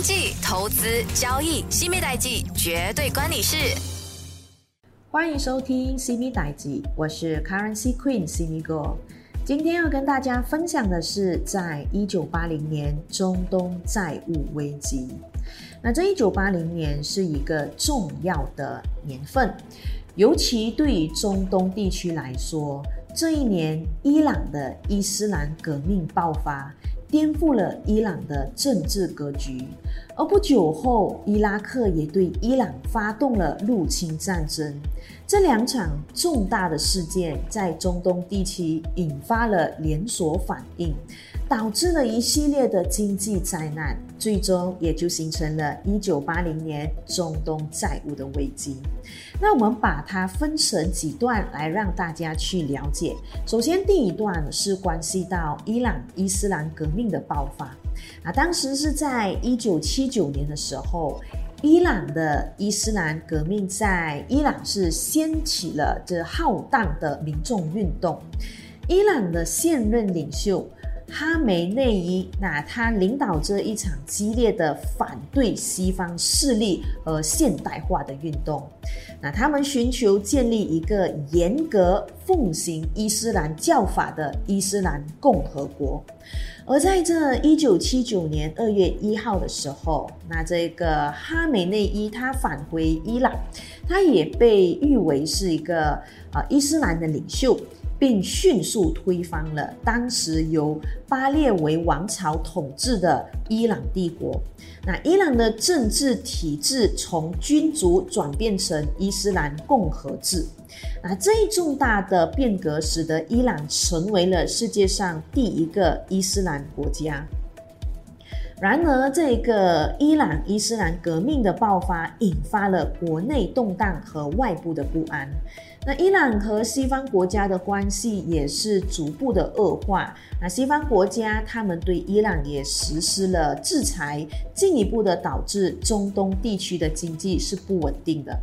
经济、投资、交易，西米代记绝对关你事。欢迎收听西米代记，我是 Currency Queen 西米 Go。今天要跟大家分享的是，在一九八零年中东债务危机。那这一九八零年是一个重要的年份，尤其对于中东地区来说，这一年伊朗的伊斯兰革命爆发。颠覆了伊朗的政治格局，而不久后，伊拉克也对伊朗发动了入侵战争。这两场重大的事件在中东地区引发了连锁反应。导致了一系列的经济灾难，最终也就形成了一九八零年中东债务的危机。那我们把它分成几段来让大家去了解。首先，第一段是关系到伊朗伊斯兰革命的爆发。啊，当时是在一九七九年的时候，伊朗的伊斯兰革命在伊朗是掀起了这浩荡的民众运动。伊朗的现任领袖。哈梅内伊，那他领导着一场激烈的反对西方势力和现代化的运动。那他们寻求建立一个严格奉行伊斯兰教法的伊斯兰共和国。而在这一九七九年二月一号的时候，那这个哈梅内伊他返回伊朗，他也被誉为是一个啊伊斯兰的领袖。并迅速推翻了当时由巴列维王朝统治的伊朗帝国。那伊朗的政治体制从君主转变成伊斯兰共和制。那这一重大的变革使得伊朗成为了世界上第一个伊斯兰国家。然而，这个伊朗伊斯兰革命的爆发引发了国内动荡和外部的不安。那伊朗和西方国家的关系也是逐步的恶化。那西方国家他们对伊朗也实施了制裁，进一步的导致中东地区的经济是不稳定的。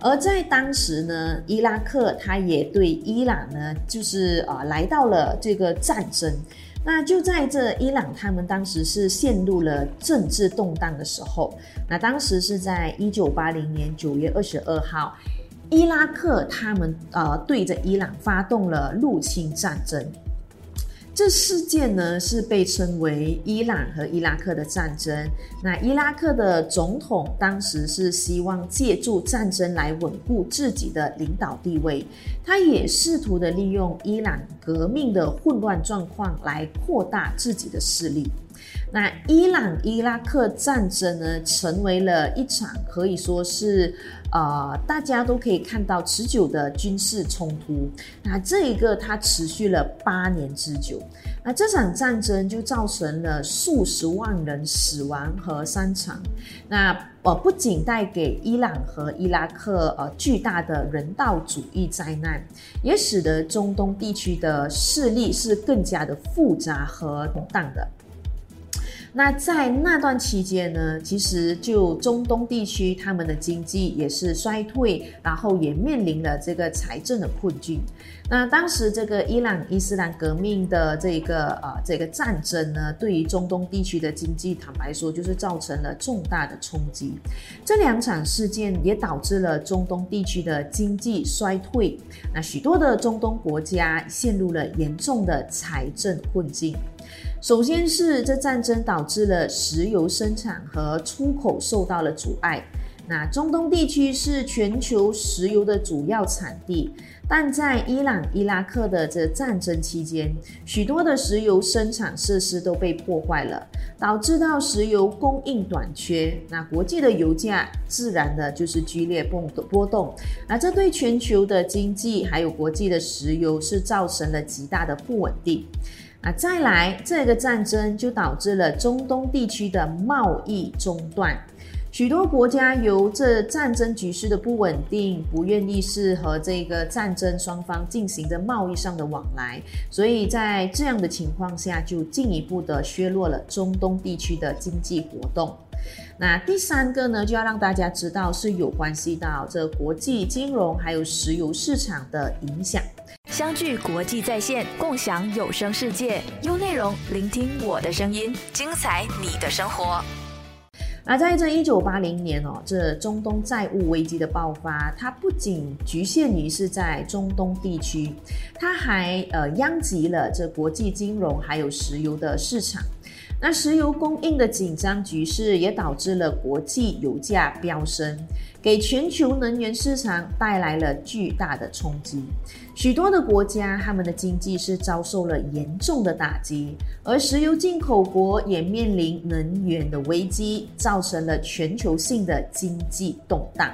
而在当时呢，伊拉克他也对伊朗呢，就是啊来到了这个战争。那就在这伊朗他们当时是陷入了政治动荡的时候。那当时是在一九八零年九月二十二号。伊拉克他们呃对着伊朗发动了入侵战争，这事件呢是被称为伊朗和伊拉克的战争。那伊拉克的总统当时是希望借助战争来稳固自己的领导地位，他也试图的利用伊朗革命的混乱状况来扩大自己的势力。那伊朗伊拉克战争呢，成为了一场可以说是，呃，大家都可以看到持久的军事冲突。那这一个它持续了八年之久。那这场战争就造成了数十万人死亡和伤残。那呃，不仅带给伊朗和伊拉克呃巨大的人道主义灾难，也使得中东地区的势力是更加的复杂和动荡的。那在那段期间呢，其实就中东地区，他们的经济也是衰退，然后也面临了这个财政的困境。那当时这个伊朗伊斯兰革命的这个呃这个战争呢，对于中东地区的经济，坦白说就是造成了重大的冲击。这两场事件也导致了中东地区的经济衰退，那许多的中东国家陷入了严重的财政困境。首先是这战争导致了石油生产和出口受到了阻碍。那中东地区是全球石油的主要产地，但在伊朗、伊拉克的这战争期间，许多的石油生产设施都被破坏了，导致到石油供应短缺。那国际的油价自然的就是剧烈波波动。那这对全球的经济还有国际的石油是造成了极大的不稳定。啊，再来，这个战争就导致了中东地区的贸易中断，许多国家由这战争局势的不稳定，不愿意是和这个战争双方进行的贸易上的往来，所以在这样的情况下，就进一步的削弱了中东地区的经济活动。那第三个呢，就要让大家知道是有关系到这国际金融还有石油市场的影响。相聚国际在线，共享有声世界，用内容，聆听我的声音，精彩你的生活。而在这一九八零年哦，这中东债务危机的爆发，它不仅局限于是在中东地区，它还呃殃及了这国际金融还有石油的市场。那石油供应的紧张局势也导致了国际油价飙升，给全球能源市场带来了巨大的冲击。许多的国家，他们的经济是遭受了严重的打击，而石油进口国也面临能源的危机，造成了全球性的经济动荡。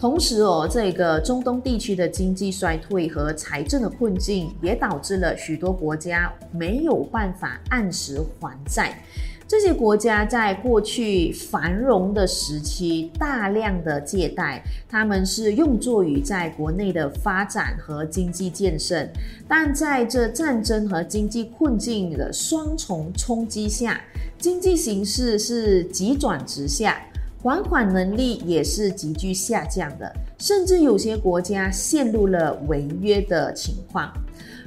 同时哦，这个中东地区的经济衰退和财政的困境，也导致了许多国家没有办法按时还债。这些国家在过去繁荣的时期，大量的借贷，他们是用作于在国内的发展和经济建设。但在这战争和经济困境的双重冲击下，经济形势是急转直下。还款能力也是急剧下降的，甚至有些国家陷入了违约的情况。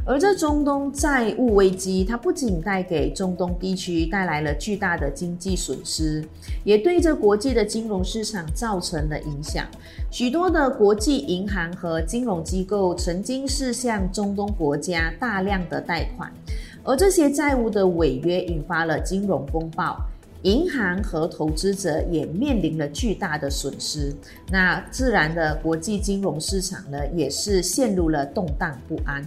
而这中东债务危机，它不仅带给中东地区带来了巨大的经济损失，也对这国际的金融市场造成了影响。许多的国际银行和金融机构曾经是向中东国家大量的贷款，而这些债务的违约引发了金融风暴。银行和投资者也面临了巨大的损失，那自然的国际金融市场呢，也是陷入了动荡不安。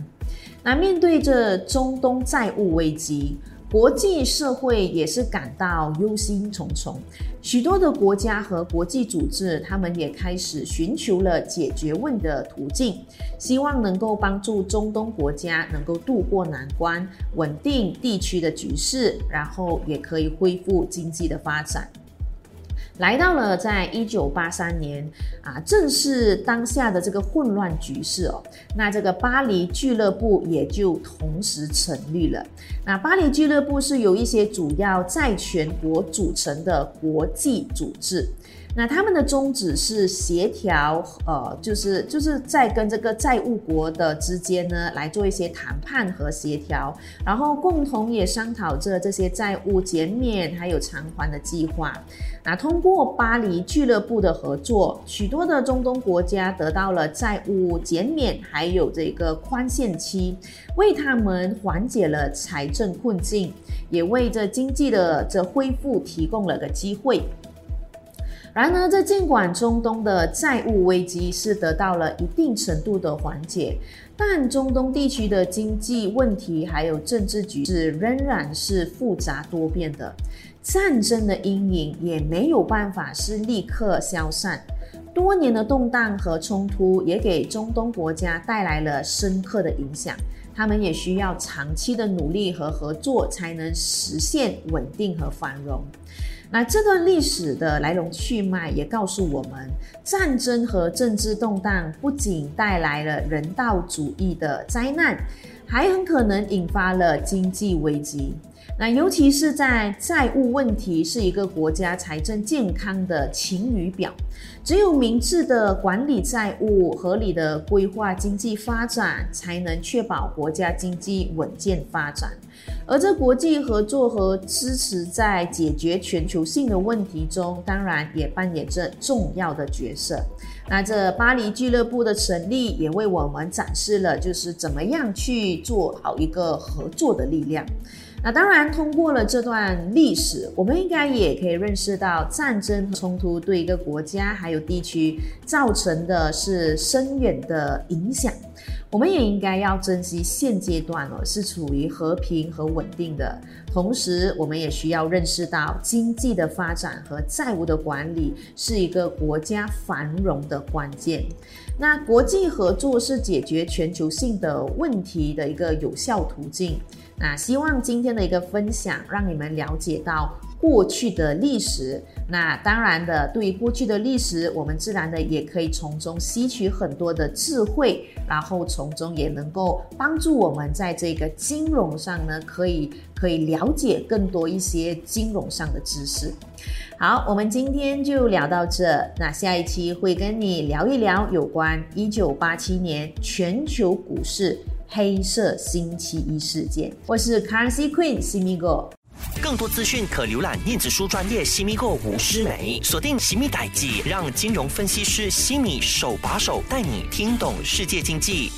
那面对着中东债务危机。国际社会也是感到忧心忡忡，许多的国家和国际组织，他们也开始寻求了解决问的途径，希望能够帮助中东国家能够渡过难关，稳定地区的局势，然后也可以恢复经济的发展。来到了在一九八三年啊，正是当下的这个混乱局势哦。那这个巴黎俱乐部也就同时成立了。那巴黎俱乐部是由一些主要债权国组成的国际组织。那他们的宗旨是协调，呃，就是就是在跟这个债务国的之间呢，来做一些谈判和协调，然后共同也商讨着这些债务减免还有偿还的计划。那通过巴黎俱乐部的合作，许多的中东国家得到了债务减免，还有这个宽限期，为他们缓解了财政困境，也为这经济的这恢复提供了个机会。然而，这尽管中东的债务危机是得到了一定程度的缓解，但中东地区的经济问题还有政治局势仍然是复杂多变的。战争的阴影也没有办法是立刻消散，多年的动荡和冲突也给中东国家带来了深刻的影响。他们也需要长期的努力和合作，才能实现稳定和繁荣。那这段历史的来龙去脉也告诉我们，战争和政治动荡不仅带来了人道主义的灾难，还很可能引发了经济危机。那尤其是在债务问题是一个国家财政健康的晴雨表，只有明智的管理债务、合理的规划经济发展，才能确保国家经济稳健发展。而这国际合作和支持在解决全球性的问题中，当然也扮演着重要的角色。那这巴黎俱乐部的成立，也为我们展示了就是怎么样去做好一个合作的力量。那当然，通过了这段历史，我们应该也可以认识到，战争冲突对一个国家还有地区造成的是深远的影响。我们也应该要珍惜现阶段哦，是处于和平和稳定的。同时，我们也需要认识到，经济的发展和债务的管理是一个国家繁荣的关键。那国际合作是解决全球性的问题的一个有效途径。那希望今天的一个分享，让你们了解到过去的历史。那当然的，对于过去的历史，我们自然的也可以从中吸取很多的智慧，然后从中也能够帮助我们在这个金融上呢，可以可以了解更多一些金融上的知识。好，我们今天就聊到这。那下一期会跟你聊一聊有关一九八七年全球股市。黑色星期一事件，我是 Currency Queen 西米哥。更多资讯可浏览电子书专业西米购吴诗梅，锁定西米代记，让金融分析师西米手把手带你听懂世界经济。